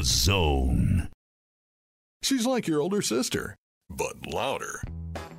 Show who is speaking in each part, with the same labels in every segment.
Speaker 1: The Zone.
Speaker 2: She's like your older sister, but louder.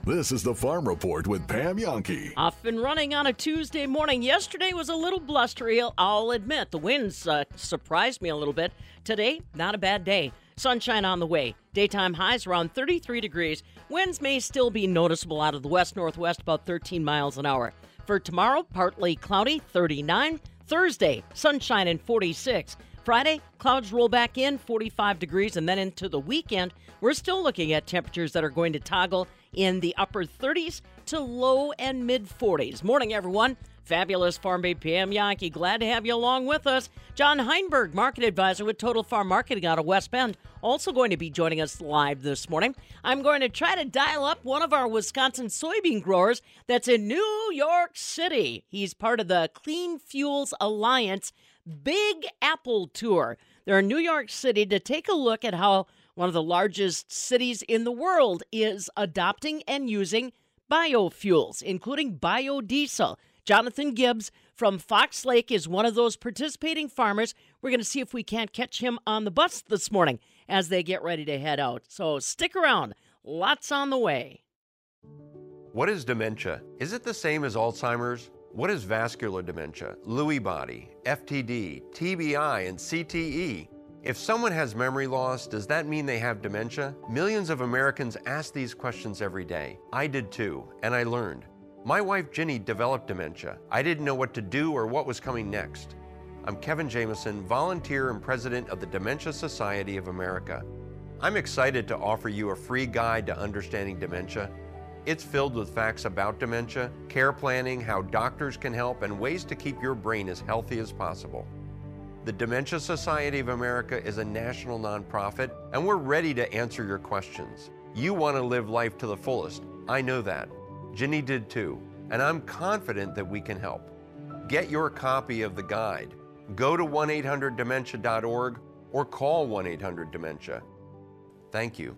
Speaker 2: This is the Farm Report with Pam Jahnke.
Speaker 3: Off and running on a Tuesday morning. Yesterday was a little blustery, I'll admit. The winds uh, surprised me a little bit. Today, not a bad day. Sunshine on the way. Daytime highs around 33 degrees. Winds may still be noticeable out of the west northwest, about 13 miles an hour. For tomorrow, partly cloudy, 39. Thursday, sunshine and 46. Friday, clouds roll back in, 45 degrees, and then into the weekend, we're still looking at temperatures that are going to toggle in the upper 30s to low and mid 40s. Morning, everyone. Fabulous Farm Babe Pam Jahnke. Glad to have you along with us. John Heinberg, market advisor with Total Farm Marketing out of West Bend, also going to be joining us live this morning. I'm going to try to dial up one of our Wisconsin soybean growers that's in New York City. He's part of the Clean Fuels Alliance Big Apple Tour. They're in New York City to take a look at how one of the largest cities in the world is adopting and using biofuels, including biodiesel. Jonathan Gibbs from Fox Lake is one of those participating farmers. We're going to see if we can't catch him on the bus this morning as they get ready to head out. So stick around, lots on the way.
Speaker 4: What is dementia? Is it the same as Alzheimer's? What is vascular dementia, Lewy body, FTD, TBI, and CTE? If someone has memory loss, does that mean they have dementia? Millions of Americans ask these questions every day. I did too, and I learned. My wife Ginny developed dementia. I didn't know what to do or what was coming next. I'm Kevin Jameson, volunteer and president of the Dementia Society of America. I'm excited to offer you a free guide to understanding dementia it's filled with facts about dementia, care planning, how doctors can help, and ways to keep your brain as healthy as possible. The Dementia Society of America is a national nonprofit, and we're ready to answer your questions. You want to live life to the fullest. I know that. Ginny did too, and I'm confident that we can help. Get your copy of the guide. Go to 1 800 dementia.org or call 1 800 Dementia. Thank you.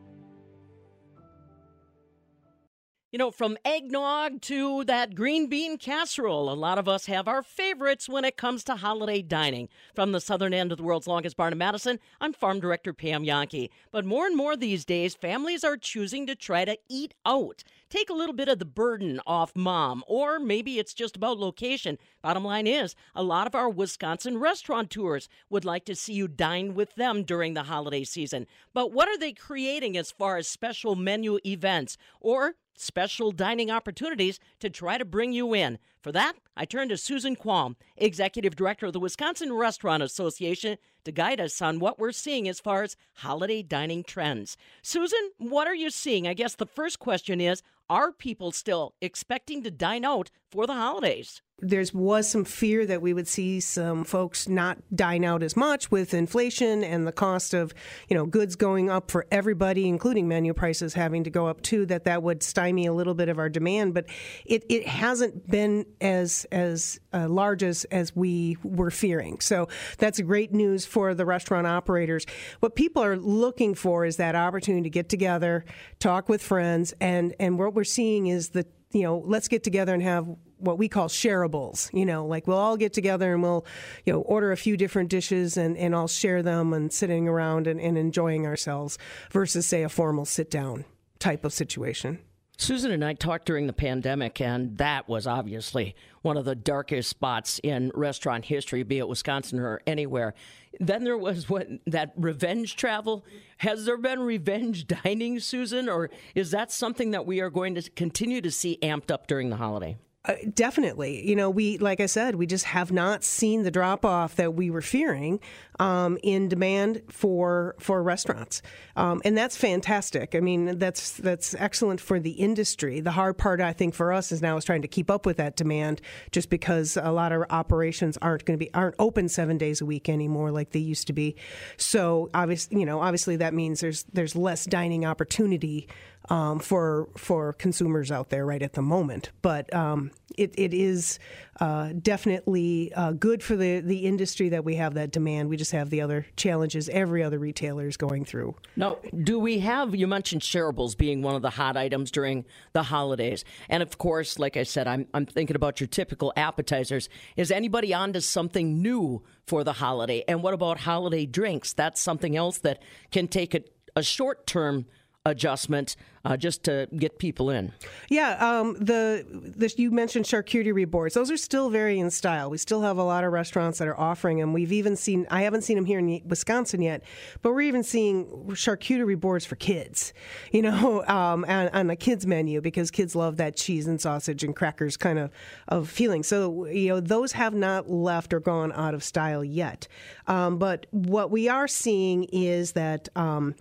Speaker 3: You know, from eggnog to that green bean casserole, a lot of us have our favorites when it comes to holiday dining. From the southern end of the world's longest barn in Madison, I'm Farm Director Pam Jahnke. But more and more these days, families are choosing to try to eat out. Take a little bit of the burden off mom, or maybe it's just about location. Bottom line is, a lot of our Wisconsin restaurateurs would like to see you dine with them during the holiday season. But what are they creating as far as special menu events? Or special dining opportunities to try to bring you in. For that, I turn to Susan Quam, Executive Director of the Wisconsin Restaurant Association, to guide us on what we're seeing as far as holiday dining trends. Susan, what are you seeing? I guess the first question is Are people still expecting to dine out for the holidays?
Speaker 5: There was some fear that we would see some folks not dine out as much with inflation and the cost of you know goods going up for everybody including menu prices having to go up too that that would stymie a little bit of our demand. But it, it hasn't been as as uh, large as as we were fearing. So that's great news for the restaurant operators. What people are looking for is that opportunity to get together talk with friends and and what we're seeing is that you know let's get together and have what we call shareables. You know, like we'll all get together and we'll, you know, order a few different dishes and, and all share them and sitting around and, and enjoying ourselves versus, say, a formal sit down type of situation.
Speaker 3: Susan and I talked during the pandemic, and that was obviously one of the darkest spots in restaurant history, be it Wisconsin or anywhere. Then there was what that revenge travel. Has there been revenge dining, Susan, or is that something that we are going to continue to see amped up during the holiday?
Speaker 5: Uh, definitely. You know, we, like I said, we just have not seen the drop off that we were fearing um, in demand for for restaurants, um, and that's fantastic. I mean, that's that's excellent for the industry. The hard part, I think, for us is now is trying to keep up with that demand, just because a lot of operations aren't going to be aren't open seven days a week anymore like they used to be. So obviously, you know, obviously that means there's there's less dining opportunity um, for for consumers out there right at the moment. But um, it, it is uh, definitely uh, good for the, the industry that we have that demand. We just have the other challenges every other retailer is going through.
Speaker 3: Now, do we have, you mentioned shareables being one of the hot items during the holidays. And of course, like I said, I'm, I'm thinking about your typical appetizers. Is anybody on to something new for the holiday? And what about holiday drinks? That's something else that can take a, a short term adjustment uh, just to get people in.
Speaker 5: Yeah, um, the, the you mentioned charcuterie boards; those are still very in style. We still have a lot of restaurants that are offering them. We've even seen I haven't seen them here in Wisconsin yet, but we're even seeing charcuterie boards for kids. You know, um, on, on the kids menu because kids love that cheese and sausage and crackers kind of of feeling. So you know, those have not left or gone out of style yet. Um, but what we are seeing is that um,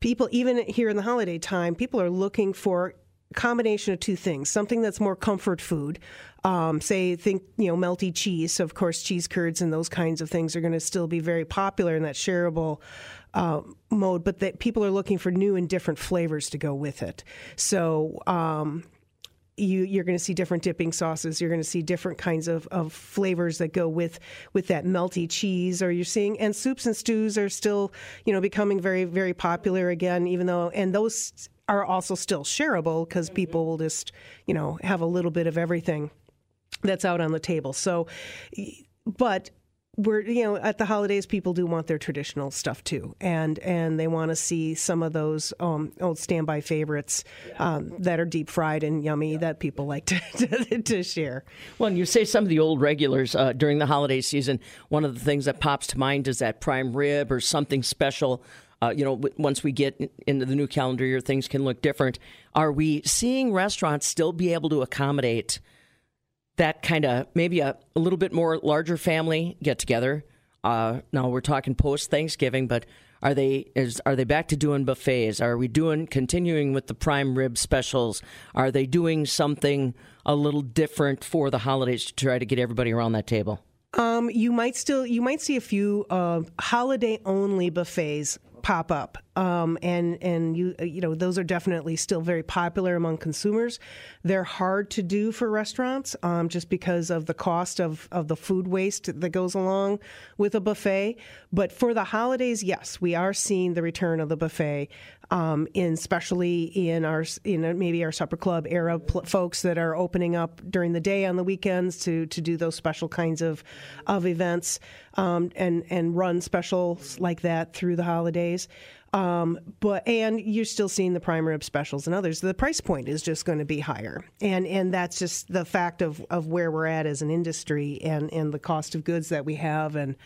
Speaker 5: people, even here in the holiday time, people are looking for combination of two things something that's more comfort food. Um, say think you know melty cheese. So of course cheese curds and those kinds of things are going to still be very popular in that shareable uh, mode but that people are looking for new and different flavors to go with it. So um, you, you're going to see different dipping sauces. You're going to see different kinds of, of flavors that go with with that melty cheese. Or you're seeing and soups and stews are still you know becoming very very popular again. Even though and those are also still shareable because mm-hmm. people will just you know have a little bit of everything that's out on the table. So, but we're you know at the holidays people do want their traditional stuff too and and they want to see some of those um, old standby favorites um, that are deep fried and yummy yeah. that people like to, to, to, share
Speaker 3: well and you say some of the old regulars uh, during the holiday season one of the things that pops to mind is that prime rib or something special uh, you know, once we get into the new calendar year, things can look different. Are we seeing restaurants still be able to accommodate that kind of maybe a, a, little bit more larger family get together. Uh, now we're talking post Thanksgiving, but are they is are they back to doing buffets? Are we doing continuing with the prime rib specials? Are they doing something a little different for the holidays to try to get everybody around that table?
Speaker 5: Um, you might still you might see a few uh, holiday only buffets pop up, um, and and you you know those are definitely still very popular among consumers. They're hard to do for restaurants um, just because of the cost of of the food waste that goes along with a buffet. But for the holidays, yes, we are seeing the return of the buffet um, in especially in our in maybe our supper club era pl- folks that are opening up during the day on the weekends to to do those special kinds of of events um, and and run specials like that through the holidays. Um, but and you're still seeing the prime rib specials and others. The price point is just going to be higher, and and that's just the fact of, of where we're at as an industry and and the cost of goods that we have and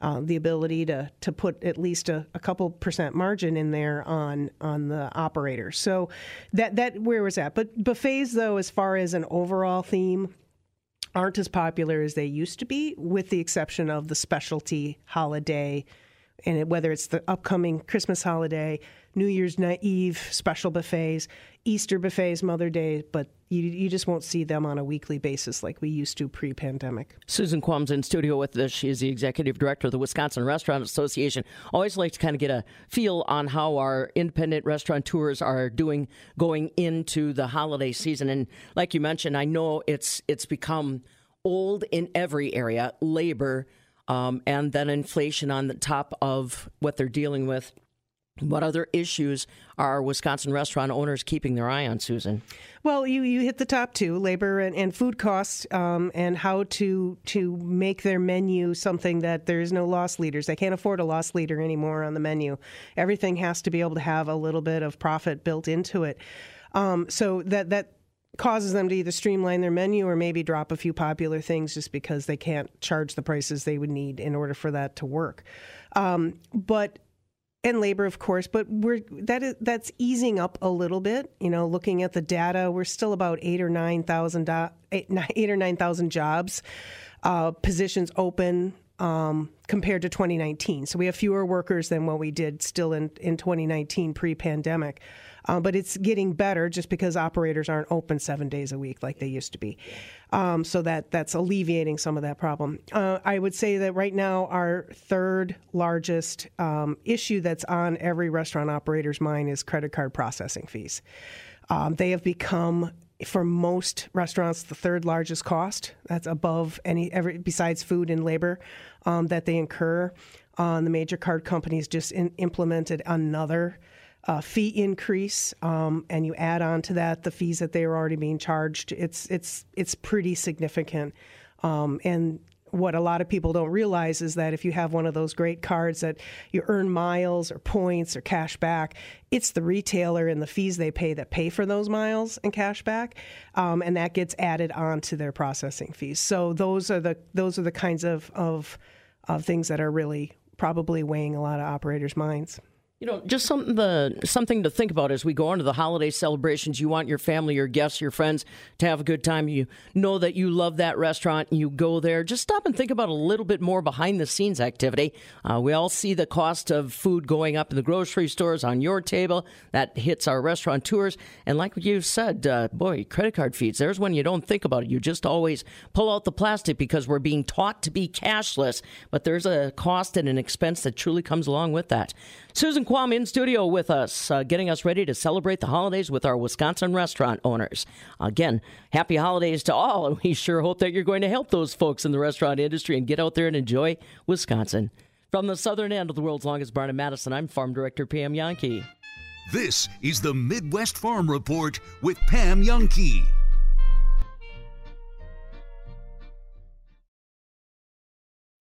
Speaker 5: uh, the ability to to put at least a, a, couple percent margin in there on on the operator. So that that where was that? But buffets though, as far as an overall theme, aren't as popular as they used to be, with the exception of the specialty holiday, and whether it's the upcoming Christmas holiday, New Year's Eve special buffets, Easter buffets, Mother Day, but you, you just won't see them on a weekly basis like we used to pre pandemic.
Speaker 3: Susan Quam's in studio with us. She is the executive director of the Wisconsin Restaurant Association. Always like to kind of get a feel on how our independent restaurateurs are doing going into the holiday season. And like you mentioned, I know it's it's become old in every area labor um, and then inflation on the top of what they're dealing with what other issues are Wisconsin restaurant owners keeping their eye on, Susan?
Speaker 5: Well, you, you hit the top two: labor and, and food costs, um, and how to to make their menu something that there is no loss leaders. They can't afford a loss leader anymore on the menu. Everything has to be able to have a little bit of profit built into it. Um, so that that causes them to either streamline their menu or maybe drop a few popular things just because they can't charge the prices they would need in order for that to work. Um, but and labor, of course, but we're that is that's easing up a little bit. You know, looking at the data, we're still about eight or nine thousand eight, eight or nine thousand jobs, uh, positions open um, compared to 2019. So we have fewer workers than what we did still in in 2019 pre-pandemic. Uh, but it's getting better just because operators aren't open seven days a week like they used to be. Um, so that that's alleviating some of that problem. Uh, I would say that right now our third largest um, issue that's on every restaurant operator's mind is credit card processing fees. Um, they have become for most restaurants the third largest cost. That's above any every besides food and labor um, that they incur. Um, the major card companies just in, implemented another uh, fee increase, um, and you add on to that the fees that they are already being charged. It's it's it's pretty significant, um, and what a lot of people don't realize is that if you have one of those great cards that you earn miles or points or cash back, it's the retailer and the fees they pay that pay for those miles and cash back, um, and that gets added on to their processing fees. So those are the those are the kinds of of, of things that are really probably weighing a lot of operators' minds.
Speaker 3: You know, just something the something to think about as we go into the holiday celebrations. You want your family, your guests, your friends to have a good time. You know that you love that restaurant and you go there. Just stop and think about a little bit more behind the scenes activity. Uh, we all see the cost of food going up in the grocery stores on your table. That hits our restaurateurs. And like you said, uh, boy, credit card fees. There's when you don't think about it. You just always pull out the plastic because we're being taught to be cashless. But there's a cost and an expense that truly comes along with that. Susan Quam in studio with us, uh, getting us ready to celebrate the holidays with our Wisconsin restaurant owners. Again, happy holidays to all, and we sure hope that you're going to help those folks in the restaurant industry and get out there and enjoy Wisconsin. From the southern end of the world's longest barn in Madison, I'm Farm Director Pam Jahnke.
Speaker 1: This is the Midwest Farm Report with Pam Jahnke.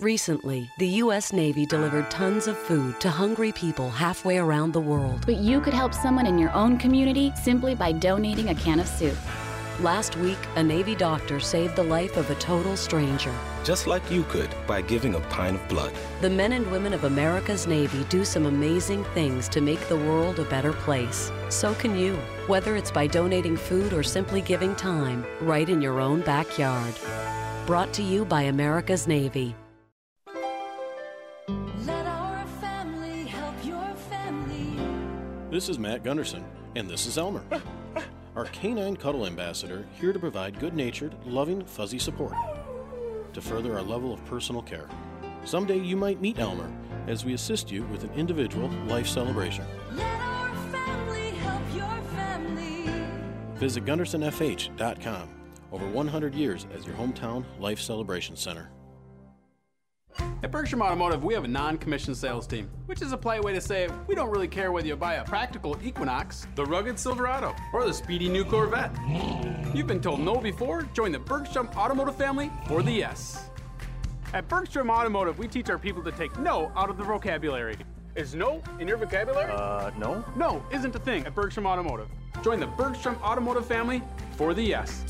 Speaker 6: Recently, the U.S. Navy delivered tons of food to hungry people halfway around the world.
Speaker 7: But you could help someone in your own community simply by donating a can of soup.
Speaker 6: Last week, a Navy doctor saved the life of a total stranger.
Speaker 8: Just like you could by giving a pint of blood.
Speaker 6: The men and women of America's Navy do some amazing things to make the world a better place. So can you, whether it's by donating food or simply giving time, right in your own backyard. Brought to you by America's Navy.
Speaker 9: This is Matt Gunderson, and this is Elmer, our canine cuddle ambassador, here to provide good natured, loving, fuzzy support to further our level of personal care. Someday you might meet Elmer as we assist you with an individual life celebration. Visit GundersonFH.com. Over 100 years as your hometown life celebration center.
Speaker 10: At Bergstrom Automotive, we have a non commissioned sales team, which is a polite way to say we don't really care whether you buy a practical Equinox, the rugged Silverado, or the speedy new Corvette. You've been told no before? Join the Bergstrom Automotive family for the yes. At Bergstrom Automotive, we teach our people to take no out of the vocabulary. Is no in your vocabulary?
Speaker 11: Uh, no.
Speaker 10: No isn't a thing at Bergstrom Automotive. Join the Bergstrom Automotive family for the yes.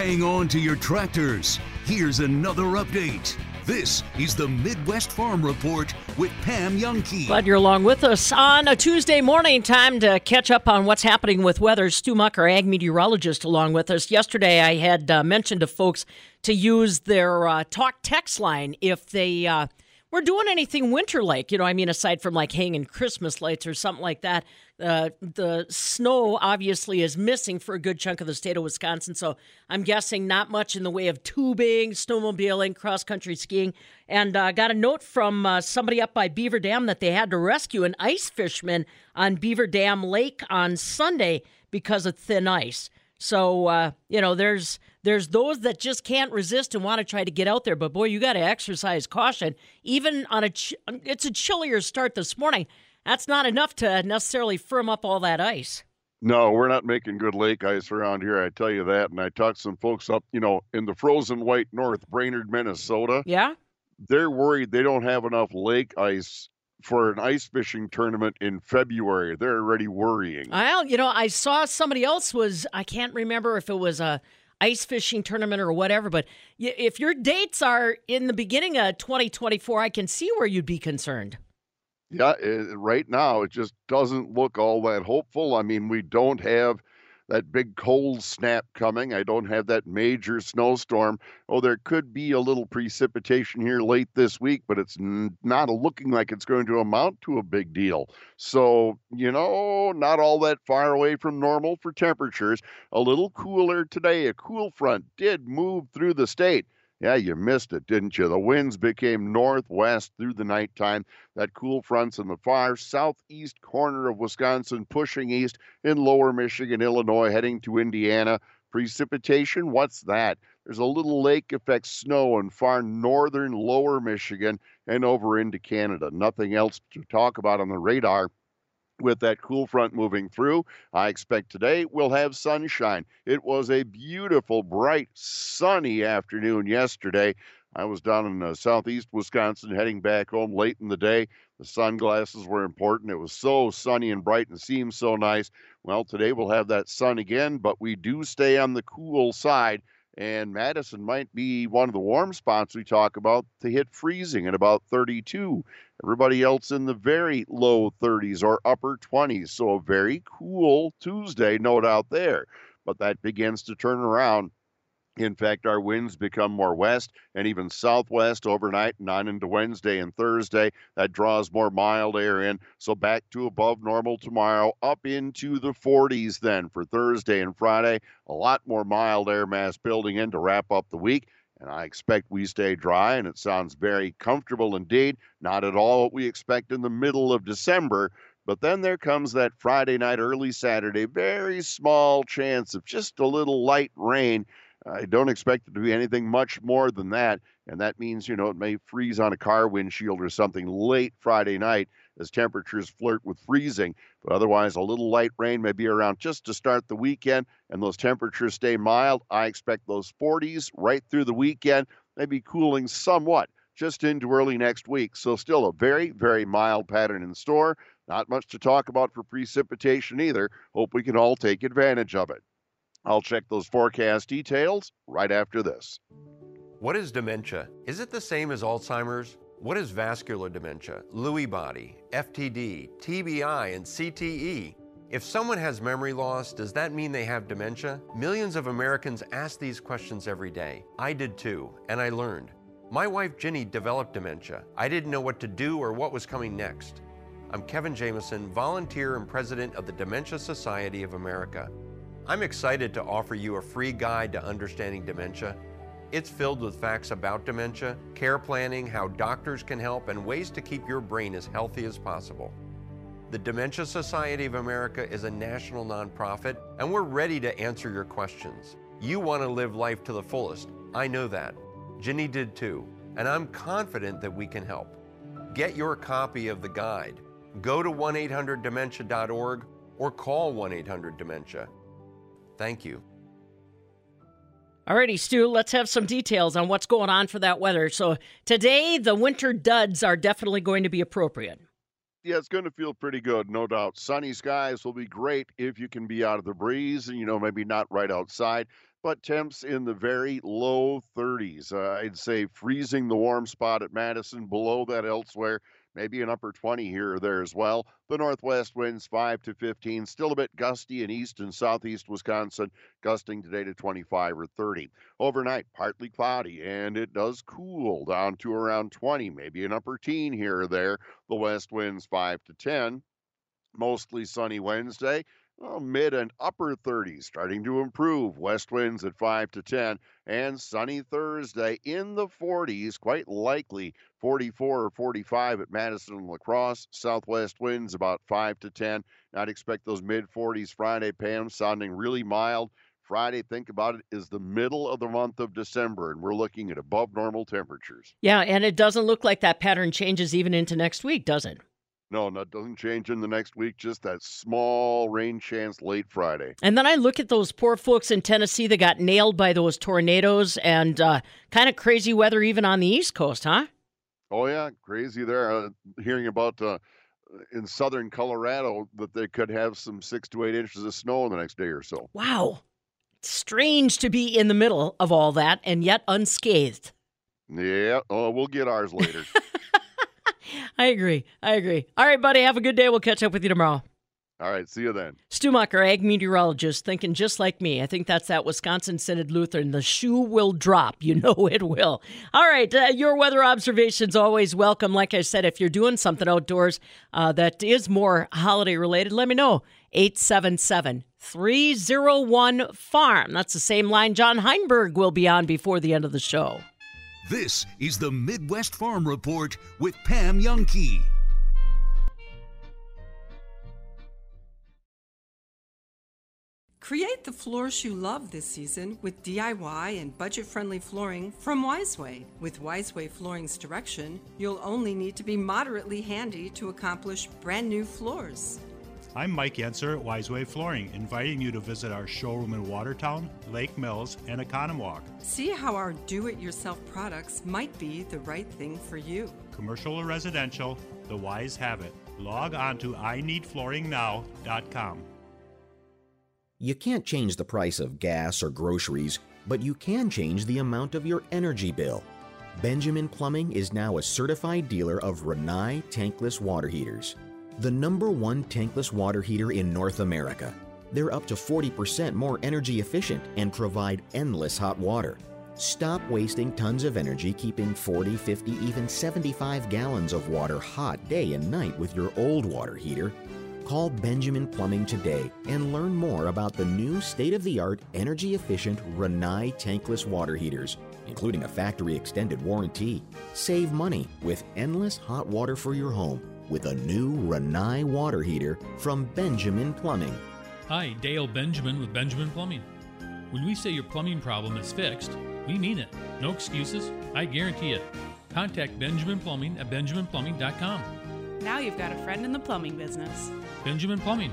Speaker 1: Hang on to your tractors. Here's another update. This is the Midwest Farm Report with Pam Jahnke.
Speaker 3: Glad you're along with us on a Tuesday morning. Time to catch up on what's happening with weather. Stu our ag meteorologist, along with us. Yesterday, I had uh, mentioned to folks to use their uh, talk text line if they uh, were doing anything winter like. You know, I mean, aside from like hanging Christmas lights or something like that. Uh, the snow obviously is missing for a good chunk of the state of Wisconsin, so I'm guessing not much in the way of tubing, snowmobiling, cross country skiing. And uh, got a note from uh, somebody up by Beaver Dam that they had to rescue an ice fisherman on Beaver Dam Lake on Sunday because of thin ice. So uh, you know, there's there's those that just can't resist and want to try to get out there. But boy, you got to exercise caution. Even on a ch- it's a chillier start this morning that's not enough to necessarily firm up all that ice.
Speaker 12: No, we're not making good lake ice around here. I tell you that. And I talked to some folks up, you know, in the frozen white north, Brainerd, Minnesota.
Speaker 3: Yeah.
Speaker 12: They're worried they don't have enough lake ice for an ice fishing tournament in February. They're already worrying.
Speaker 3: Well, you know, I saw somebody else was, I can't remember if it was a ice fishing tournament or whatever, but if your dates are in the beginning of 2024, I can see where you'd be concerned.
Speaker 12: Yeah, it, right now it just doesn't look all that hopeful. I mean, we don't have that big cold snap coming. I don't have that major snowstorm. Oh, there could be a little precipitation here late this week, but it's not looking like it's going to amount to a big deal. So, you know, not all that far away from normal for temperatures. A little cooler today. A cool front did move through the state. Yeah, you missed it, didn't you? The winds became northwest through the nighttime. That cool front's in the far southeast corner of Wisconsin, pushing east in lower Michigan, Illinois, heading to Indiana. Precipitation, what's that? There's a little lake effect snow in far northern lower Michigan and over into Canada. Nothing else to talk about on the radar with that cool front moving through. I expect today we'll have sunshine. It was a beautiful, bright, sunny afternoon yesterday. I was down in uh, southeast Wisconsin heading back home late in the day. The sunglasses were important. It was so sunny and bright and seemed so nice. Well, today we'll have that sun again, but we do stay on the cool side. And Madison might be one of the warm spots we talk about to hit freezing at about 32. Everybody else in the very low 30s or upper 20s. So a very cool Tuesday, no doubt there. But that begins to turn around. In fact, our winds become more west and even southwest overnight and on into Wednesday and Thursday. That draws more mild air in. So back to above normal tomorrow, up into the 40s then for Thursday and Friday. A lot more mild air mass building in to wrap up the week. And I expect we stay dry, and it sounds very comfortable indeed. Not at all what we expect in the middle of December. But then there comes that Friday night, early Saturday, very small chance of just a little light rain. I don't expect it to be anything much more than that. And that means, you know, it may freeze on a car windshield or something late Friday night as temperatures flirt with freezing. But otherwise, a little light rain may be around just to start the weekend, and those temperatures stay mild. I expect those 40s right through the weekend, maybe cooling somewhat just into early next week. So, still a very, very mild pattern in store. Not much to talk about for precipitation either. Hope we can all take advantage of it. I'll check those forecast details right after this.
Speaker 4: What is dementia? Is it the same as Alzheimer's? What is vascular dementia, Lewy body, FTD, TBI, and CTE? If someone has memory loss, does that mean they have dementia? Millions of Americans ask these questions every day. I did too, and I learned. My wife Ginny developed dementia. I didn't know what to do or what was coming next. I'm Kevin Jameson, volunteer and president of the Dementia Society of America. I'm excited to offer you a free guide to understanding dementia. It's filled with facts about dementia, care planning, how doctors can help, and ways to keep your brain as healthy as possible. The Dementia Society of America is a national nonprofit, and we're ready to answer your questions. You want to live life to the fullest. I know that. Ginny did too, and I'm confident that we can help. Get your copy of the guide. Go to 1 800 dementia.org or call 1 800 dementia. Thank you.
Speaker 3: Alrighty, Stu, let's have some details on what's going on for that weather. So today, the winter duds are definitely going to be appropriate.
Speaker 12: Yeah, it's going to feel pretty good, no doubt. Sunny skies will be great if you can be out of the breeze and, you know, maybe not right outside, but temps in the very low 30s. Uh, I'd say freezing the warm spot at Madison, below that elsewhere, maybe an upper 20 here or there as well. The northwest winds 5 to 15, still a bit gusty in east and southeast Wisconsin, gusting today to 25 or 30. Overnight, partly cloudy, and it does cool down to around 20, maybe an upper teen here or there. The west winds 5 to 10. Mostly sunny Wednesday. Mid and upper 30s starting to improve. West winds at 5 to 10 and sunny Thursday in the 40s, quite likely 44 or 45 at Madison and La Crosse. Southwest winds about 5 to 10. I'd expect those mid 40s Friday, Pam, sounding really mild. Friday, think about it, is the middle of the month of December, and we're looking at above normal temperatures.
Speaker 3: Yeah, and it doesn't look like that pattern changes even into next week, does it?
Speaker 12: No, that doesn't change in the next week. Just that small rain chance late Friday.
Speaker 3: And then I look at those poor folks in Tennessee that got nailed by those tornadoes and uh, kind of crazy weather even on the East Coast, huh?
Speaker 12: Oh yeah, crazy there. Uh, hearing about uh, in southern Colorado that they could have some six to eight inches of snow in the next day or so.
Speaker 3: Wow. Strange to be in the middle of all that and yet unscathed.
Speaker 12: Yeah. Oh, we'll get ours later.
Speaker 3: I agree. I agree. All right, buddy. Have a good day. We'll catch up with you tomorrow.
Speaker 12: All right, see you then.
Speaker 3: Stumacher, ag meteorologist, thinking just like me. I think that's that Wisconsin Synod Lutheran. The shoe will drop. You know it will. All right, uh, your weather observations always welcome. Like I said, if you're doing something outdoors uh, that is more holiday related, let me know. 877 301 Farm. That's the same line John Heinberg will be on before the end of the show.
Speaker 1: This is the Midwest Farm Report with Pam Jahnke.
Speaker 11: Create the floors you love this season with DIY and budget friendly flooring from Wiseway. With Wiseway Flooring's direction, you'll only need to be moderately handy to accomplish brand new floors.
Speaker 13: I'm Mike Yenser at Wiseway Flooring, inviting you to visit our showroom in Watertown, Lake Mills, and Oconomowoc.
Speaker 11: See how our do it yourself products might be the right thing for you.
Speaker 13: Commercial or residential, the Wise have it. Log on to ineedflooringnow.com.
Speaker 14: You can't change the price of gas or groceries, but you can change the amount of your energy bill. Benjamin Plumbing is now a certified dealer of Rinnai tankless water heaters, the number one tankless water heater in North America. They're up to 40% more energy efficient and provide endless hot water. Stop wasting tons of energy keeping 40, 50, even 75 gallons of water hot day and night with your old water heater Call Benjamin Plumbing today and learn more about the new state of the art, energy efficient Rinnai tankless water heaters, including a factory extended warranty. Save money with endless hot water for your home with a new Rinnai water heater from Benjamin Plumbing.
Speaker 15: Hi, Dale Benjamin with Benjamin Plumbing. When we say your plumbing problem is fixed, we mean it. No excuses. I guarantee it. Contact Benjamin Plumbing at benjaminplumbing.com.
Speaker 16: Now you've got a friend in the plumbing business.
Speaker 15: Benjamin Plumbing.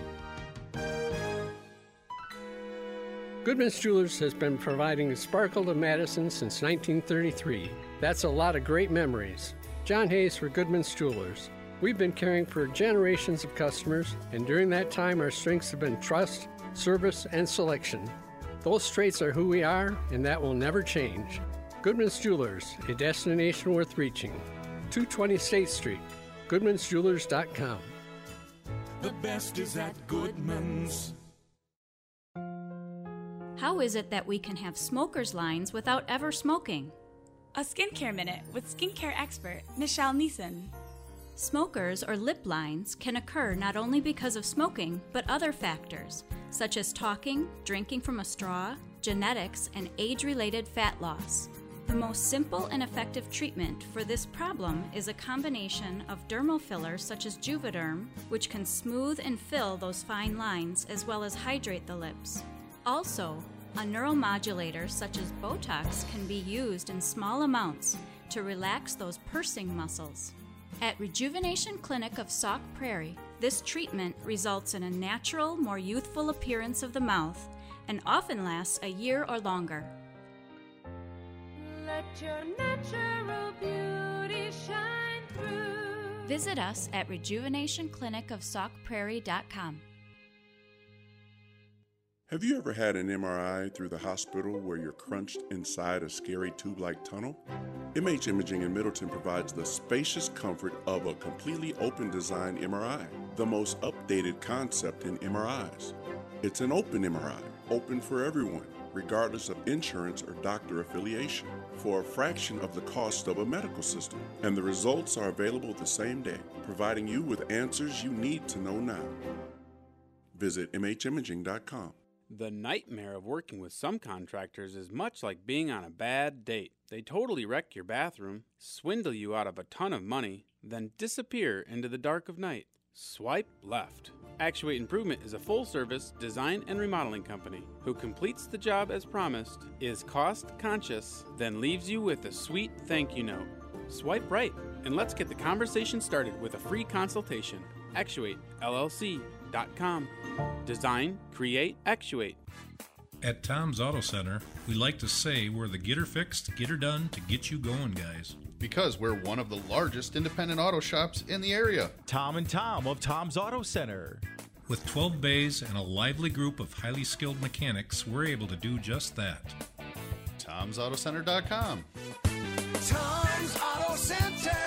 Speaker 17: Goodman's Jewelers has been providing sparkle to Madison since 1933. That's a lot of great memories. John Hayes for Goodman's Jewelers. We've been caring for generations of customers, and during that time, our strengths have been trust, service, and selection. Those traits are who we are, and that will never change. Goodman's Jewelers, a destination worth reaching. 220 State Street, goodmansjewelers.com.
Speaker 18: The best is at Goodman's.
Speaker 19: How is it that we can have smokers' lines without ever smoking?
Speaker 16: A skincare minute with skincare expert Michelle Neeson.
Speaker 19: Smokers or lip lines can occur not only because of smoking, but other factors, such as talking, drinking from a straw, genetics, and age related fat loss. The most simple and effective treatment for this problem is a combination of dermal fillers such as Juvederm, which can smooth and fill those fine lines as well as hydrate the lips. Also, a neuromodulator such as Botox can be used in small amounts to relax those pursing muscles. At Rejuvenation Clinic of Sauk Prairie, this treatment results in a natural, more youthful appearance of the mouth and often lasts a year or longer.
Speaker 20: Let your natural beauty shine through.
Speaker 19: Visit us at rejuvenationclinicofsaukprairie.com.
Speaker 21: Have you ever had an MRI through the hospital where you're crunched inside a scary tube like tunnel? MH Imaging in Middleton provides the spacious comfort of a completely open design MRI, the most updated concept in MRIs. It's an open MRI, open for everyone, regardless of insurance or doctor affiliation, for a fraction of the cost of a medical system. And the results are available the same day, providing you with answers you need to know now. Visit MHimaging.com.
Speaker 10: The nightmare of working with some contractors is much like being on a bad date. They totally wreck your bathroom, swindle you out of a ton of money, then disappear into the dark of night. Swipe left. Actuate Improvement is a full service design and remodeling company who completes the job as promised, is cost conscious, then leaves you with a sweet thank you note. Swipe right and let's get the conversation started with a free consultation. ActuateLLC.com. Design, create, actuate.
Speaker 22: At Tom's Auto Center, we like to say we're the get her fixed, get her done to get you going, guys.
Speaker 23: Because we're one of the largest independent auto shops in the area.
Speaker 24: Tom and Tom of Tom's Auto Center.
Speaker 22: With 12 bays and a lively group of highly skilled mechanics, we're able to do just that.
Speaker 23: Tom'sAutoCenter.com.
Speaker 18: Tom's Auto Center.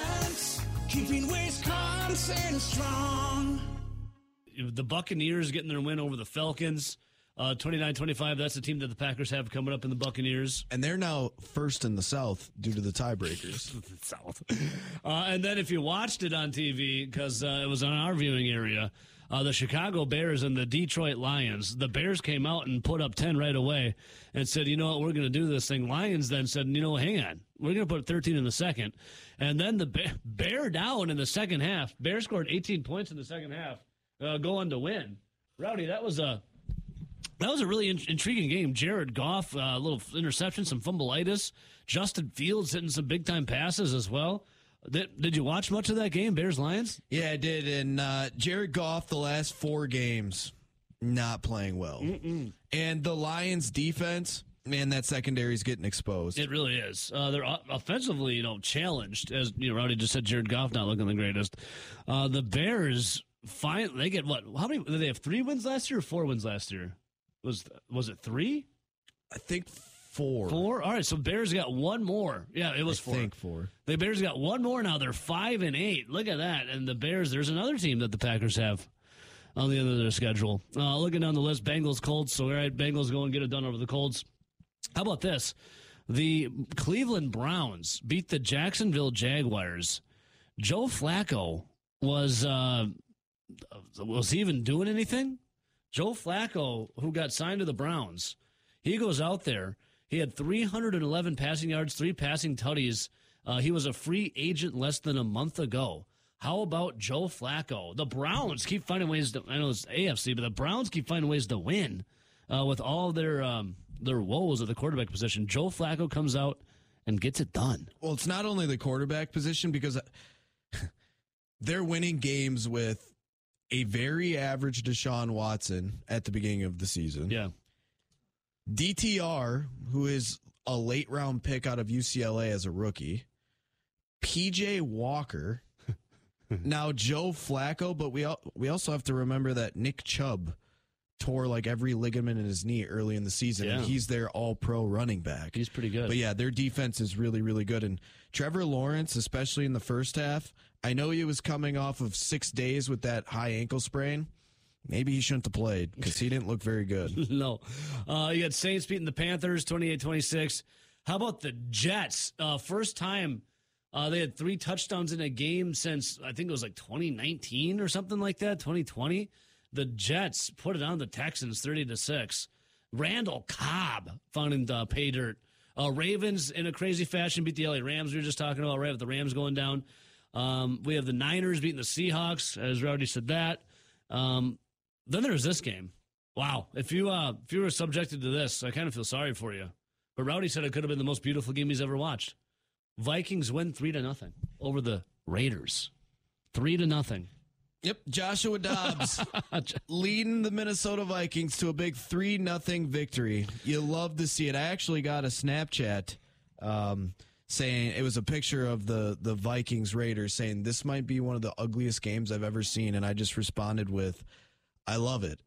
Speaker 18: keeping Wisconsin strong.
Speaker 25: the Buccaneers getting their win over the Falcons. Uh, 29-25, that's the team that the Packers have coming up in the Buccaneers.
Speaker 26: And they're now first in the South due to the tiebreakers.
Speaker 25: South. Uh, and then if you watched it on TV, because uh, it was on our viewing area, uh, the Chicago Bears and the Detroit Lions, the Bears came out and put up 10 right away and said, you know what, we're going to do this thing. Lions then said, you know, hang on, we're going to put 13 in the second. And then the Bear, Bear down in the second half. Bear scored 18 points in the second half, uh, going to win. Rowdy, that was a that was a really in- intriguing game. Jared Goff, a uh, little interception, some fumbleitis. Justin Fields hitting some big time passes as well. Did, did you watch much of that game, Bears Lions?
Speaker 26: Yeah, I did. And uh, Jared Goff, the last four games, not playing well.
Speaker 25: Mm-mm.
Speaker 26: And the Lions defense, man, that secondary is getting exposed.
Speaker 25: It really is. Uh, they're offensively, you know, challenged. As you know, Rowdy just said, Jared Goff not looking the greatest. Uh, the Bears, fine. They get what? How many? Did they have three wins last year or four wins last year? Was was it three?
Speaker 26: I think four.
Speaker 25: Four. All right. So Bears got one more. Yeah, it was
Speaker 26: I
Speaker 25: four.
Speaker 26: think four.
Speaker 25: The Bears got one more now. They're five and eight. Look at that. And the Bears. There's another team that the Packers have on the end of their schedule. Uh, looking down the list, Bengals, Colts. So all right, Bengals go and get it done over the Colts. How about this? The Cleveland Browns beat the Jacksonville Jaguars. Joe Flacco was uh, was he even doing anything? Joe Flacco, who got signed to the Browns, he goes out there. He had 311 passing yards, three passing tutties. Uh, he was a free agent less than a month ago. How about Joe Flacco? The Browns keep finding ways to. I know it's AFC, but the Browns keep finding ways to win uh, with all their um, their woes at the quarterback position. Joe Flacco comes out and gets it done.
Speaker 26: Well, it's not only the quarterback position because they're winning games with a very average Deshaun Watson at the beginning of the season.
Speaker 25: Yeah.
Speaker 26: DTR, who is a late round pick out of UCLA as a rookie. PJ Walker. now Joe Flacco, but we al- we also have to remember that Nick Chubb tore like every ligament in his knee early in the season, and he's their All Pro running back.
Speaker 25: He's pretty good.
Speaker 26: But yeah, their defense is really really good, and Trevor Lawrence, especially in the first half, I know he was coming off of six days with that high ankle sprain. Maybe he shouldn't have played because he didn't look very good.
Speaker 25: no. Uh, you got Saints beating the Panthers 28 26. How about the Jets? Uh, first time uh, they had three touchdowns in a game since I think it was like 2019 or something like that, 2020. The Jets put it on the Texans 30 to 6. Randall Cobb found in uh, pay dirt. Uh, Ravens in a crazy fashion beat the LA Rams. We were just talking about right with the Rams going down. Um, we have the Niners beating the Seahawks, as we already said that. Um, then there's this game. Wow. If you uh if you were subjected to this, I kind of feel sorry for you. But Rowdy said it could have been the most beautiful game he's ever watched. Vikings win three to nothing over the Raiders. Three to nothing.
Speaker 26: Yep, Joshua Dobbs leading the Minnesota Vikings to a big three nothing victory. You love to see it. I actually got a Snapchat um, saying it was a picture of the the Vikings Raiders saying this might be one of the ugliest games I've ever seen, and I just responded with, "I love it."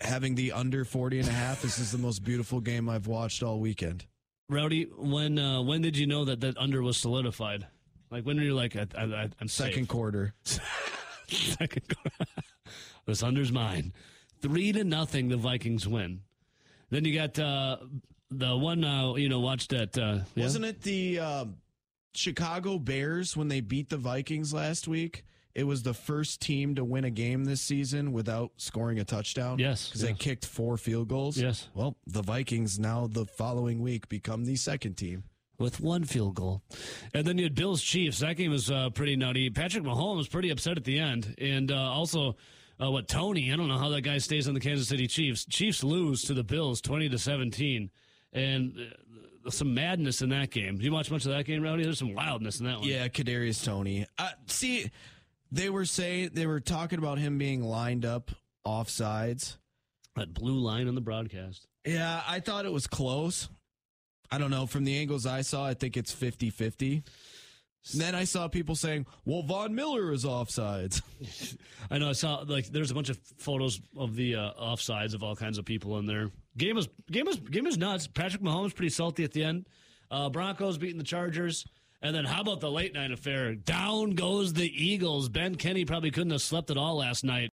Speaker 26: Having the under 40 and a half, this is the most beautiful game I've watched all weekend.
Speaker 25: Rowdy, when uh, when did you know that that under was solidified? Like when were you like, I, I, I'm
Speaker 26: Second
Speaker 25: safe?
Speaker 26: quarter.
Speaker 25: Second quarter. this under's mine. Three to nothing, the Vikings win. Then you got uh, the one uh, you know watched that. Uh, yeah?
Speaker 26: Wasn't it the um, Chicago Bears when they beat the Vikings last week? It was the first team to win a game this season without scoring a touchdown.
Speaker 25: Yes,
Speaker 26: because they kicked four field goals.
Speaker 25: Yes.
Speaker 26: Well, the Vikings now the following week become the second team
Speaker 25: with one field goal. And then you had Bills Chiefs. That game was uh, pretty nutty. Patrick Mahomes was pretty upset at the end, and uh, also uh, what Toney. I don't know how that guy stays on the Kansas City Chiefs. Chiefs lose to the Bills, twenty to seventeen. and uh, some madness in that game. Did you watch much of that game, Rowdy? There's some wildness in that one.
Speaker 26: Yeah, Kadarius Toney. Uh, see, they were saying they were talking about him being lined up offsides.
Speaker 25: That blue line on the broadcast.
Speaker 26: Yeah, I thought it was close. I don't know. From the angles I saw, I think it's 50 50. Then I saw people saying, well, Von Miller is offsides.
Speaker 25: I know. I saw like there's a bunch of photos of the uh, offsides of all kinds of people in there. Game was game was game was nuts. Patrick Mahomes pretty salty at the end. Uh, Broncos beating the Chargers. And then how about the late night affair? Down goes the Eagles. Ben Kenny probably couldn't have slept at all last night.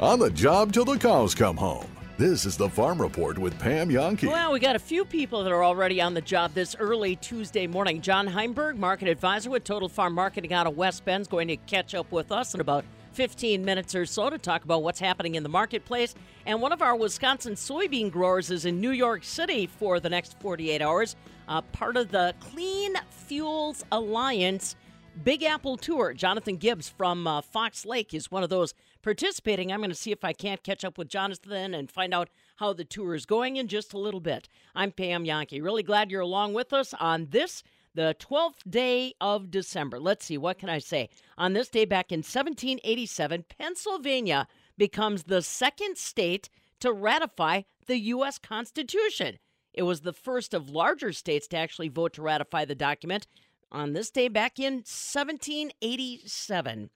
Speaker 27: On the job till the cows come home. This is the Farm Report with Pam Jahnke.
Speaker 3: Well, we got a few people that are already on the job this early Tuesday morning. John Heinberg, market advisor with Total Farm Marketing out of West Bend, is going to catch up with us in about 15 minutes or so to talk about what's happening in the marketplace. And one of our Wisconsin soybean growers is in New York City for the next 48 hours, uh, part of the Clean Fuels Alliance Big Apple Tour. Jonathan Gibbs from uh, Fox Lake is one of those participating. I'm going to see if I can't catch up with Jonathan and find out how the tour is going in just a little bit. I'm Pam Jahnke. Really glad you're along with us on this, the 12th day of December. Let's see, what can I say? On this day back in 1787, Pennsylvania becomes the second state to ratify the U.S. Constitution. It was the first of larger states to actually vote to ratify the document on this day back in 1787.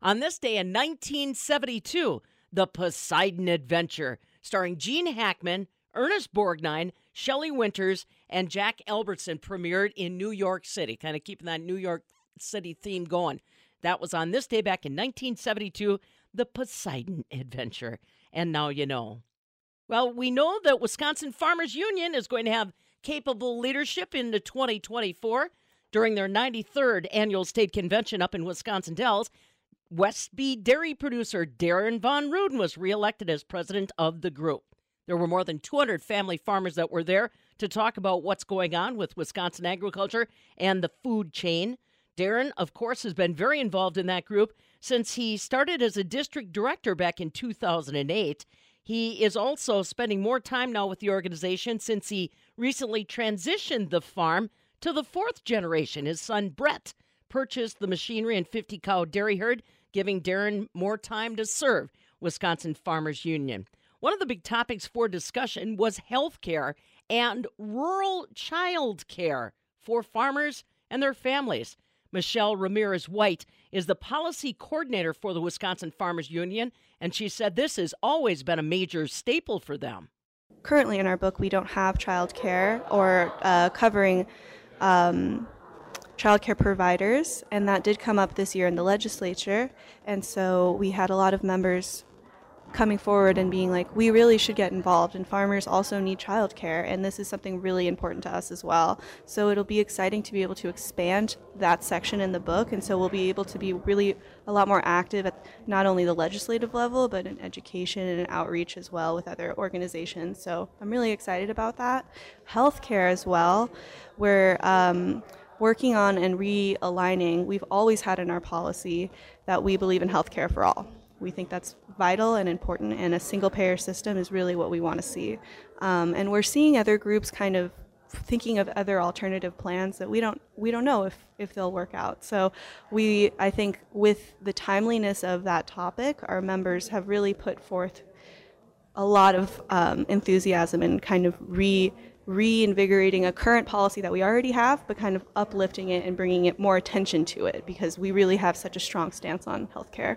Speaker 3: On this day in 1972, The Poseidon Adventure, starring Gene Hackman, Ernest Borgnine, Shelley Winters, and Jack Albertson, premiered in New York City, kind of keeping that New York City theme going. That was on this day back in 1972, The Poseidon Adventure. And now you know. Well, we know that Wisconsin Farmers Union is going to have capable leadership into 2024 during their 93rd annual state convention up in Wisconsin Dells. Westby dairy producer Darren Von Ruden was reelected as president of the group. There were more than 200 family farmers that were there to talk about what's going on with Wisconsin agriculture and the food chain. Darren, of course, has been very involved in that group since he started as a district director back in 2008. He is also spending more time now with the organization since he recently transitioned the farm to the fourth generation. His son Brett purchased the machinery and 50 cow dairy herd, giving Darren more time to serve Wisconsin Farmers Union. One of the big topics for discussion was health care and rural child care for farmers and their families. Michelle Ramirez White is the policy coordinator for the Wisconsin Farmers Union, and she said this has always been a major staple for them.
Speaker 28: Currently, in our book, we don't have child care or uh, covering um, childcare providers, and that did come up this year in the legislature. And so we had a lot of members coming forward and being like, we really should get involved, and farmers also need childcare, and this is something really important to us as well. So it'll be exciting to be able to expand that section in the book, and so we'll be able to be really a lot more active at not only the legislative level, but in education and outreach as well with other organizations. So I'm really excited about that. Healthcare as well, where um, working on and realigning, we've always had in our policy that we believe in healthcare for all. We think that's vital and important, and a single payer system is really what we want to see. Um, and we're seeing other groups kind of thinking of other alternative plans that we don't we don't know if if they'll work out. So we I think with the timeliness of that topic, our members have really put forth a lot of um, enthusiasm and kind of re reinvigorating a current policy that we already have, but kind of uplifting it and bringing it more attention to it because we really have such a strong stance on healthcare.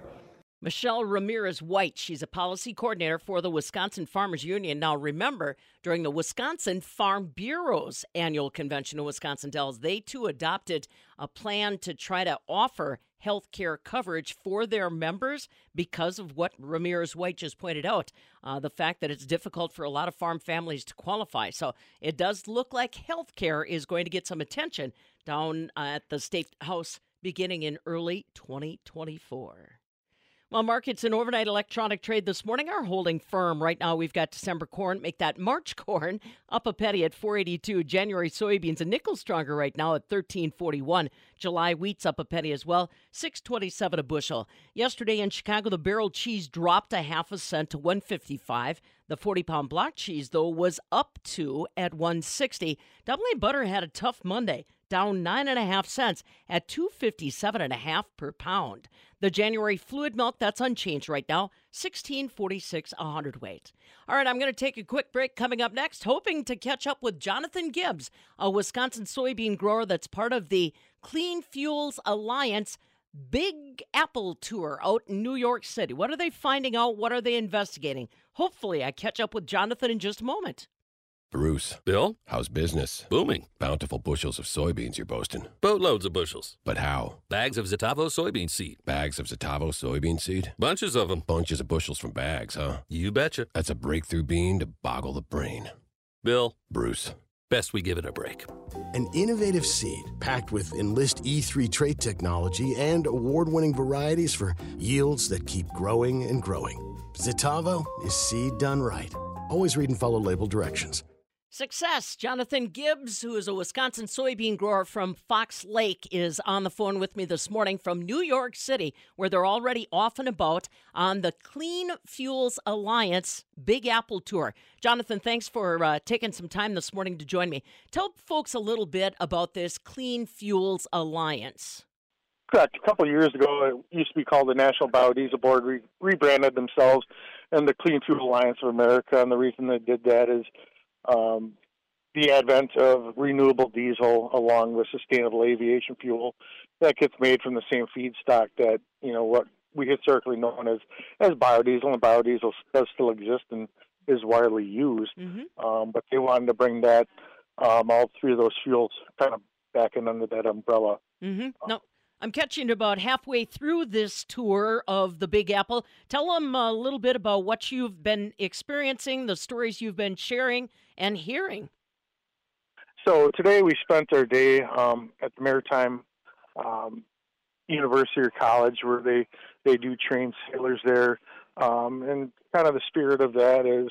Speaker 3: Michelle Ramirez White, she's a policy coordinator for the Wisconsin Farmers Union. Now, remember, during the Wisconsin Farm Bureau's annual convention in Wisconsin Dells, they too adopted a plan to try to offer health care coverage for their members because of what Ramirez White just pointed out uh, the fact that it's difficult for a lot of farm families to qualify. So it does look like health care is going to get some attention down at the State House beginning in early 2024. Well, markets and overnight electronic trade this morning are holding firm. Right now, we've got December corn. Make that March corn up a penny at 482. January soybeans a nickel stronger right now at 1341. July wheat's up a penny as well, 627 a bushel. Yesterday in Chicago, the barrel cheese dropped a half a cent to 155. The 40 pound block cheese, though, was up to at 160. Double A butter had a tough Monday, down nine and a half cents at 257 and a half per pound. The January fluid milk, that's unchanged right now, 1646 a hundredweight. All right, I'm going to take a quick break coming up next, hoping to catch up with Jonathan Gibbs, a Wisconsin soybean grower that's part of the Clean Fuels Alliance Big Apple Tour out in New York City. What are they finding out? What are they investigating? Hopefully, I catch up with Jonathan in just a moment.
Speaker 29: Bruce.
Speaker 30: Bill?
Speaker 29: How's business?
Speaker 30: Booming.
Speaker 29: Bountiful bushels of soybeans you're boasting.
Speaker 30: Boatloads of bushels.
Speaker 29: But how?
Speaker 30: Bags of Xitavo soybean seed.
Speaker 29: Bags of Xitavo soybean seed?
Speaker 30: Bunches of them.
Speaker 29: Bunches of bushels from bags, huh?
Speaker 30: You betcha.
Speaker 29: That's a breakthrough bean to boggle the brain.
Speaker 30: Bill?
Speaker 29: Bruce.
Speaker 30: Best we give it a break.
Speaker 31: An innovative seed packed with Enlist E3 trait technology and award winning varieties for yields that keep growing and growing. Xitavo is seed done right. Always read and follow label directions.
Speaker 3: Success. Jonathan Gibbs, who is a Wisconsin soybean grower from Fox Lake, is on the phone with me this morning from New York City, where they're already off and about on the Clean Fuels Alliance Big Apple Tour. Jonathan, thanks for uh, taking some time this morning to join me. Tell folks a little bit about this Clean Fuels Alliance.
Speaker 32: Correct. A couple years ago, it used to be called the National Biodiesel Board, re- rebranded themselves and the Clean Fuel Alliance of America. And the reason they did that is um, the advent of renewable diesel along with sustainable aviation fuel that gets made from the same feedstock that you know what we historically known as as biodiesel, and biodiesel does still exist and is widely used.
Speaker 3: Mm-hmm.
Speaker 32: Um, but they wanted to bring that um, all three of those fuels kind of back in under that umbrella.
Speaker 3: Mm-hmm. No, I'm catching about halfway through this tour of the Big Apple. Tell them a little bit about what you've been experiencing, the stories you've been sharing and hearing.
Speaker 32: So today we spent our day um, at the Maritime um, University or College, where they they do train sailors there, um, and kind of the spirit of that is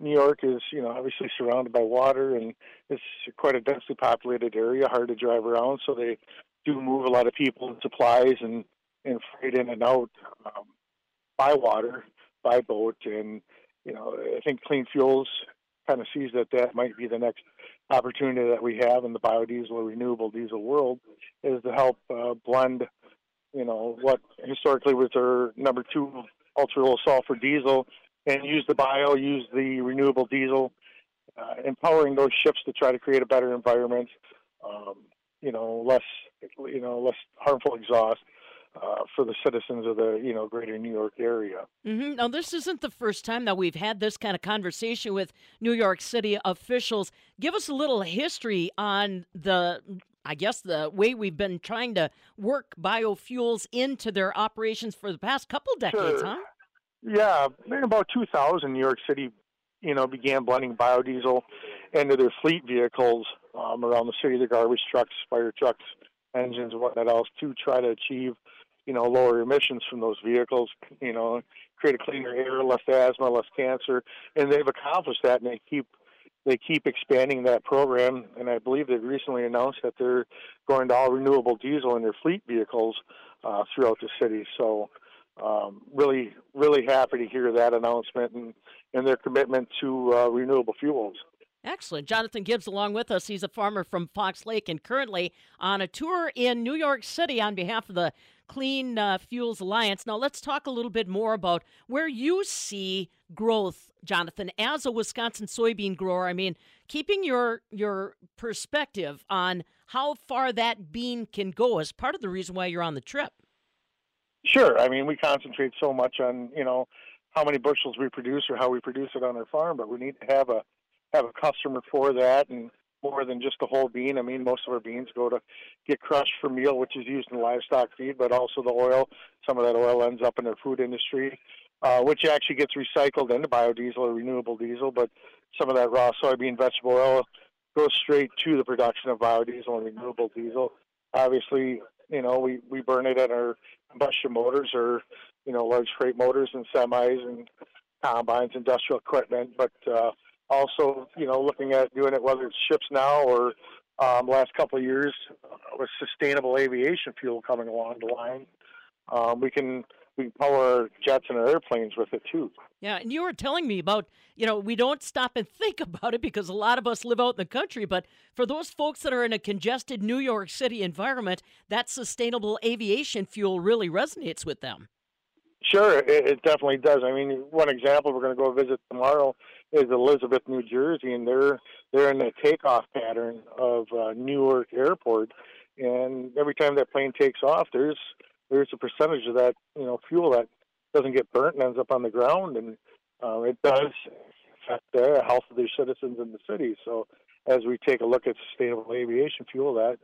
Speaker 32: New York is you know obviously surrounded by water and it's quite a densely populated area, hard to drive around. So they do move a lot of people and supplies and and freight in and out um, by water, by boat, and you know I think Clean Fuels kind of sees that that might be the next opportunity that we have in the biodiesel or renewable diesel world is to help uh, blend, you know, what historically was our number two ultra low sulfur diesel and use the bio, use the renewable diesel, uh, empowering those ships to try to create a better environment, um, you know, less, you know, less harmful exhaust. Uh, for the citizens of the you know greater New York area.
Speaker 3: Mm-hmm. Now, this isn't the first time that we've had this kind of conversation with New York City officials. Give us a little history on the, I guess, the way we've been trying to work biofuels into their operations for the past couple decades,
Speaker 32: Sure.
Speaker 3: huh?
Speaker 32: Yeah, in about 2000, New York City, you know, began blending biodiesel into their fleet vehicles um, around the city, the garbage trucks, fire trucks, engines, and whatnot else, to try to achieve, you know, lower emissions from those vehicles. You know, create a cleaner air, less asthma, less cancer, and they've accomplished that, and they keep they keep expanding that program. And I believe they recently announced that they're going to all renewable diesel in their fleet vehicles uh, throughout the city. So um, really, really happy to hear that announcement and, and their commitment to uh, renewable fuels.
Speaker 3: Excellent. Jonathan Gibbs along with us. He's a farmer from Fox Lake and currently on a tour in New York City on behalf of the Clean uh, Fuels Alliance. Now, let's talk a little bit more about where you see growth, Jonathan, as a Wisconsin soybean grower. I mean, keeping your your perspective on how far that bean can go is part of the reason why you're on the trip.
Speaker 32: Sure. I mean, we concentrate so much on you know how many bushels we produce or how we produce it on our farm, but we need to have a have a customer for that and more than just the whole bean. I mean, most of our beans go to get crushed for meal, which is used in livestock feed, but also the oil. Some of that oil ends up in the food industry, uh, which actually gets recycled into biodiesel or renewable diesel. But some of that raw soybean vegetable oil goes straight to the production of biodiesel and renewable diesel. Obviously, you know, we we burn it at our combustion motors or you know large freight motors and semis and combines, industrial equipment, but uh, also you know looking at doing it whether it's ships now or um, last couple of years uh, with sustainable aviation fuel coming along the line, um, we can we power our jets and our airplanes with it too.
Speaker 3: Yeah, and you were telling me about, you know, we don't stop and think about it because a lot of us live out in the country, but for those folks that are in a congested New York City environment, that sustainable aviation fuel really resonates with them.
Speaker 32: Sure, it, it definitely does. I mean, one example we're going to go visit tomorrow is Elizabeth, New Jersey, and they're they're in the takeoff pattern of uh, Newark Airport, and every time that plane takes off, there's there's a percentage of that you know fuel that doesn't get burnt and ends up on the ground, and uh, it does affect the health of their citizens in the city. So as we take a look at sustainable aviation fuel, that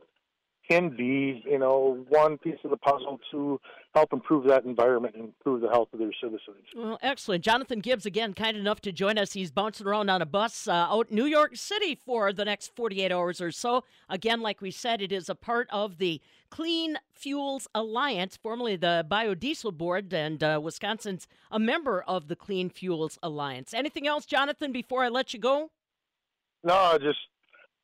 Speaker 32: can be, you know, one piece of the puzzle to help improve that environment and improve the health of their citizens.
Speaker 3: Well, excellent. Jonathan Gibbs, again, kind enough to join us. He's bouncing around on a bus uh, out New York City for the next 48 hours or so. Again, like we said, it is a part of the Clean Fuels Alliance, formerly the Biodiesel Board, and uh, Wisconsin's a member of the Clean Fuels Alliance. Anything else, Jonathan, before I let you go?
Speaker 32: No, I just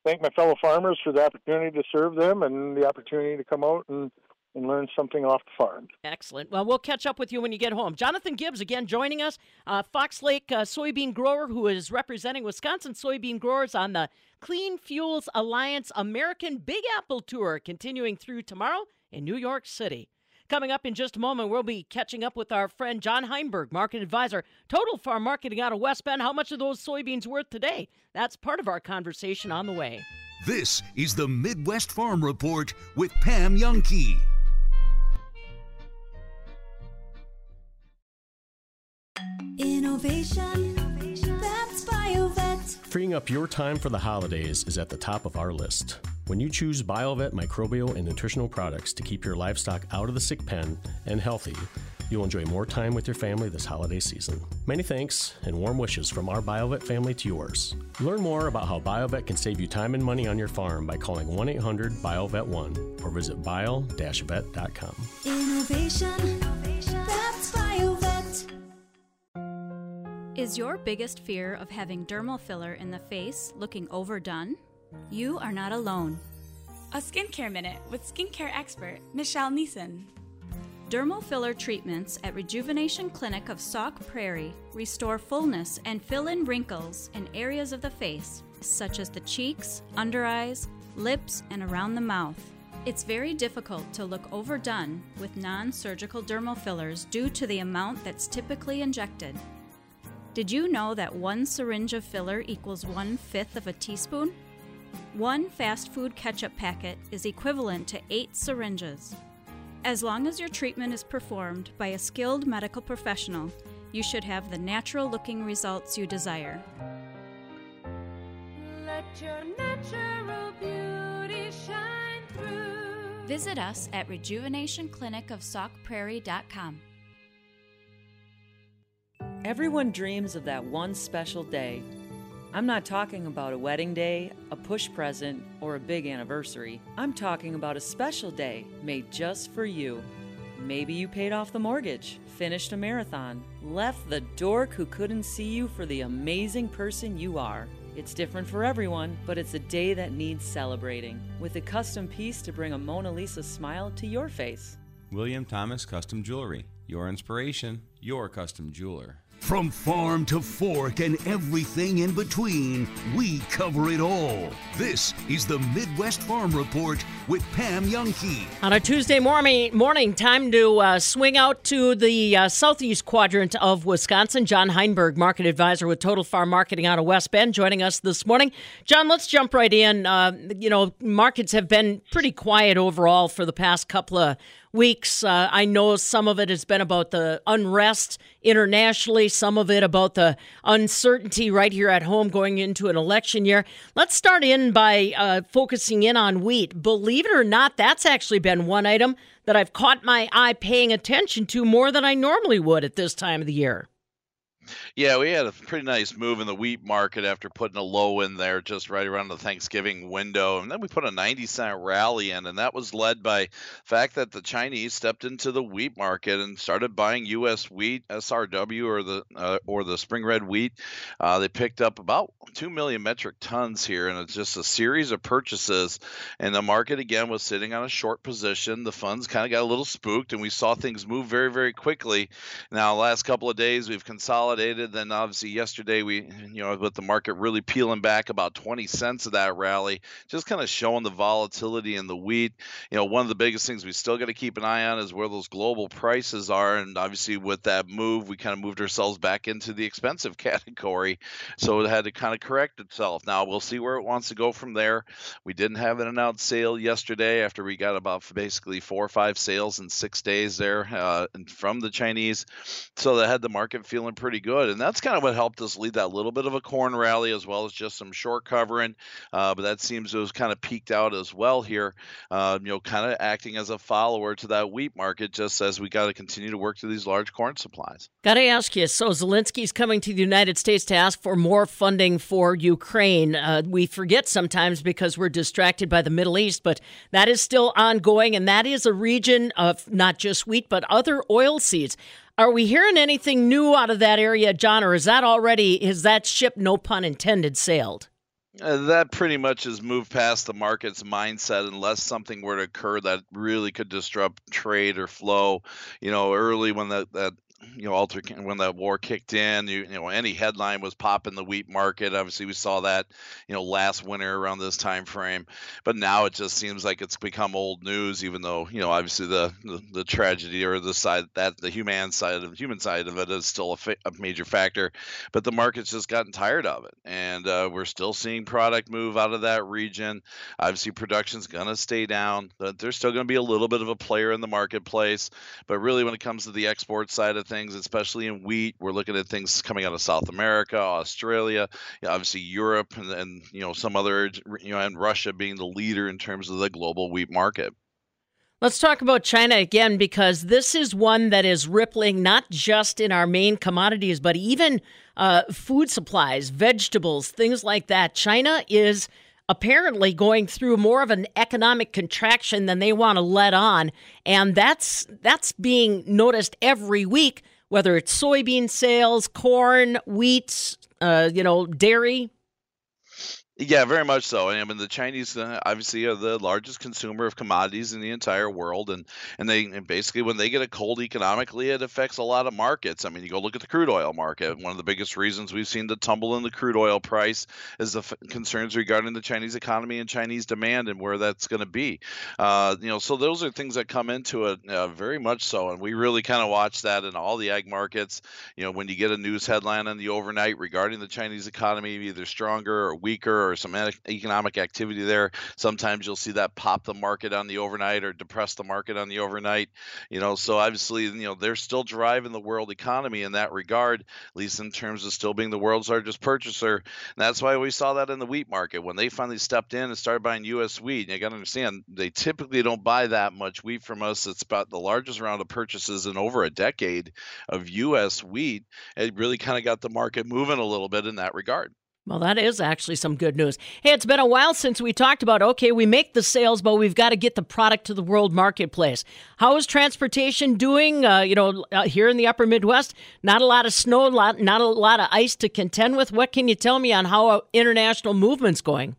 Speaker 32: thank my fellow farmers for the opportunity to serve them and the opportunity to come out and, and learn something off the farm.
Speaker 3: Excellent. Well, we'll catch up with you when you get home. Jonathan Gibbs, again, joining us, uh, Fox Lake uh, soybean grower who is representing Wisconsin soybean growers on the Clean Fuels Alliance American Big Apple Tour, continuing through tomorrow in New York City. Coming up in just a moment, we'll be catching up with our friend John Heinberg, market advisor, Total Farm Marketing out of West Bend. How much are those soybeans worth today? That's part of our conversation on the way.
Speaker 33: This is the Midwest Farm Report with Pam Jahnke.
Speaker 34: Innovation, that's BioVet.
Speaker 35: Freeing up your time for the holidays is at the top of our list. When you choose BioVet microbial and nutritional products to keep your livestock out of the sick pen and healthy, you'll enjoy more time with your family this holiday season. Many thanks and warm wishes from our BioVet family to yours. Learn more about how BioVet can save you time and money on your farm by calling 1 800 BioVet 1 or visit bio vet.com.
Speaker 34: Innovation, that's BioVet.
Speaker 19: Is your biggest fear of having dermal filler in the face looking overdone? You are not alone.
Speaker 16: A skincare minute with skincare expert Michelle Neeson.
Speaker 19: Dermal filler treatments at Rejuvenation Clinic of Sauk Prairie restore fullness and fill in wrinkles in areas of the face, such as the cheeks, under eyes, lips, and around the mouth. It's very difficult to look overdone with non surgical dermal fillers due to the amount that's typically injected. Did you know that one syringe of filler equals one fifth of a teaspoon? One fast food ketchup packet is equivalent to eight syringes. As long as your treatment is performed by a skilled medical professional, you should have the natural looking results you desire.
Speaker 20: Let your natural beauty shine through.
Speaker 19: Visit us at rejuvenationclinicofsaukprairie.com.
Speaker 36: Everyone dreams of that one special day. I'm not talking about a wedding day, a push present, or a big anniversary. I'm talking about a special day made just for you. Maybe you paid off the mortgage, finished a marathon, left the dork who couldn't see you for the amazing person you are. It's different for everyone, but it's a day that needs celebrating, with a custom piece to bring a Mona Lisa smile to your face.
Speaker 37: William Thomas Custom Jewelry. Your inspiration, your custom jeweler.
Speaker 33: From farm to fork and everything in between, we cover it all. This is the Midwest Farm Report with Pam Jahnke.
Speaker 3: On a Tuesday morning, morning time to uh, swing out to the uh, southeast quadrant of Wisconsin. John Heinberg, market advisor with Total Farm Marketing out of West Bend, joining us this morning. John, let's jump right in. Uh, you know, markets have been pretty quiet overall for the past couple of weeks. Uh, I know some of it has been about the unrest internationally, some of it about the uncertainty right here at home going into an election year. Let's start in by uh, focusing in on wheat. Believe it or not, that's actually been one item that I've caught my eye paying attention to more than I normally would at this time of the year.
Speaker 38: Yeah, we had a pretty nice move in the wheat market after putting a low in there just right around the Thanksgiving window. And then we put a 90 cent rally in, and that was led by the fact that the Chinese stepped into the wheat market and started buying U.S. wheat, SRW, or the uh, or the spring red wheat. Uh, they picked up about 2 million metric tons here, and it's just a series of purchases. And the market again was sitting on a short position. The funds kind of got a little spooked, and we saw things move very, very quickly. Now, last couple of days, we've consolidated then obviously yesterday we, you know, with the market really peeling back about 20 cents of that rally, just kind of showing the volatility in the wheat. You know, one of the biggest things we still got to keep an eye on is where those global prices are. And obviously with that move, we kind of moved ourselves back into the expensive category. So it had to kind of correct itself. Now we'll see where it wants to go from there. We didn't have an announced sale yesterday after we got about basically four or five sales in six days there uh, from the Chinese. So that had the market feeling pretty good. And that's kind of what helped us lead that little bit of a corn rally as well as just some short covering. Uh, but that seems to have kind of peaked out as well here, uh, you know, kind of acting as a follower to that wheat market just as we got to continue to work through these large corn supplies.
Speaker 3: Got to ask you so Zelensky's coming to the United States to ask for more funding for Ukraine. Uh, we forget sometimes because we're distracted by the Middle East, but that is still ongoing, and that is a region of not just wheat, but other oil seeds. Are we hearing anything new out of that area, John, or is that already, is that ship, no pun intended, sailed?
Speaker 38: Uh, that pretty much has moved past the market's mindset unless something were to occur that really could disrupt trade or flow. You know, early when that, that you know, alter when that war kicked in, you, you know, any headline was popping the wheat market. Obviously, we saw that, you know, last winter around this time frame. But now it just seems like it's become old news, even though, you know, obviously the the, the tragedy or the side that the human side of human side of it is still a, fa- a major factor. But the market's just gotten tired of it, and uh, we're still seeing product move out of that region. Obviously, production's gonna stay down. There's still gonna be a little bit of a player in the marketplace. But really, when it comes to the export side of things, especially in wheat. We're looking at things coming out of South America, Australia, obviously Europe, and, and you know some other, you know, and Russia being the leader in terms of the global wheat market.
Speaker 3: Let's talk about China again because this is one that is rippling not just in our main commodities, but even uh, food supplies, vegetables, things like that. China is apparently going through more of an economic contraction than they want to let on, and that's that's being noticed every week. Whether it's soybean sales, corn, wheat, uh, you know, dairy,
Speaker 38: Yeah, very much so. I mean, the Chinese uh, obviously are the largest consumer of commodities in the entire world, and and they and basically when they get a cold economically, it affects a lot of markets. I mean, you go look at the crude oil market. One of the biggest reasons we've seen the tumble in the crude oil price is the f- concerns regarding the Chinese economy and Chinese demand and where that's going to be. Uh, you know, so those are things that come into it uh, very much so, and we really kind of watch that in all the ag markets. You know, when you get a news headline on the overnight regarding the Chinese economy, either stronger or weaker or some economic activity there. Sometimes you'll see that pop the market on the overnight or depress the market on the overnight. You know, so obviously, you know, they're still driving the world economy in that regard, at least in terms of still being the world's largest purchaser. And that's why we saw that in the wheat market when they finally stepped in and started buying U.S. wheat. You got to understand, they typically don't buy that much wheat from us. It's about the largest round of purchases in over a decade of U.S. wheat. It really kind of got the market moving a little bit in that regard.
Speaker 3: Well, that is actually some good news. Hey, it's been a while since we talked about okay, we make the sales, but we've got to get the product to the world marketplace. How is transportation doing? Uh, you know, uh, here in the upper Midwest, not a lot of snow, not a lot of ice to contend with. What can you tell me on how international movement's going?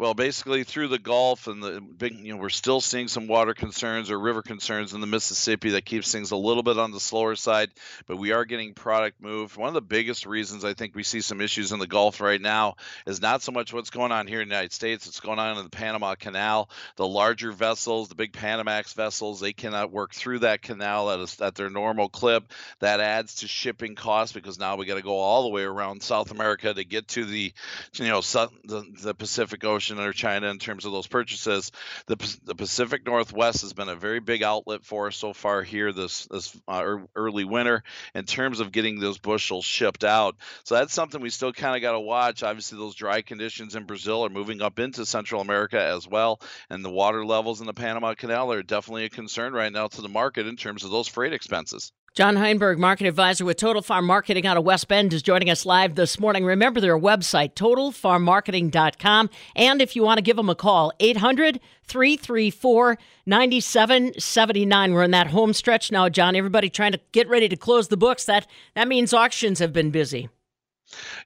Speaker 38: Well, basically through the Gulf and the big, you know, we're still seeing some water concerns or river concerns in the Mississippi that keeps things a little bit on the slower side, but we are getting product moved. One of the biggest reasons I think we see some issues in the Gulf right now is not so much what's going on here in the United States, it's going on in the Panama Canal. The larger vessels, the big Panamax vessels, they cannot work through that canal at, a, at their normal clip. That adds to shipping costs because now we got to go all the way around South America to get to the, you know, the, the Pacific Ocean or China in terms of those purchases. The, the Pacific Northwest has been a very big outlet for us so far here this this uh, early winter in terms of getting those bushels shipped out. So that's something we still kind of got to watch. Obviously, those dry conditions in Brazil are moving up into Central America as well, and the water levels in the Panama Canal are definitely a concern right now to the market in terms of those freight expenses.
Speaker 3: John Heinberg, market advisor with Total Farm Marketing out of West Bend, is joining us live this morning. Remember their website, totalfarmmarketing.com. And if you want to give them a call, 800 334 9779. We're in that home stretch now, John. Everybody trying to get ready to close the books. That, that means auctions have been busy.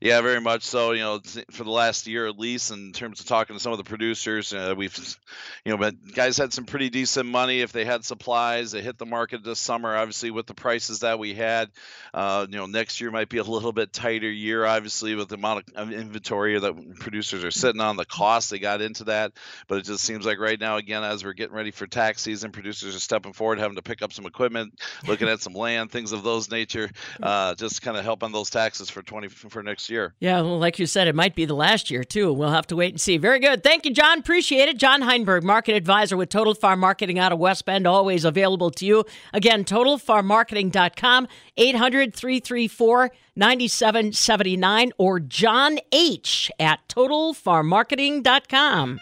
Speaker 38: Yeah, very much so. You know, for the last year at least, in terms of talking to some of the producers, uh, we've, you know, but guys had some pretty decent money if they had supplies. They hit the market this summer, obviously with the prices that we had. Uh, you know, next year might be a little bit tighter year, obviously with the amount of inventory that producers are sitting on, the cost they got into that. But it just seems like right now, again, as we're getting ready for tax season, producers are stepping forward, having to pick up some equipment, looking at some land, things of those nature, uh, just kind of help on those taxes for twenty for next year.
Speaker 3: Yeah, well, like you said, it might be the last year, too. We'll have to wait and see. Very good. Thank you, John. Appreciate it. John Heinberg, market advisor with Total Farm Marketing out of West Bend, always available to you. Again, totalfarmmarketing.com, 800 334 9779, or John H at totalfarmmarketing.com.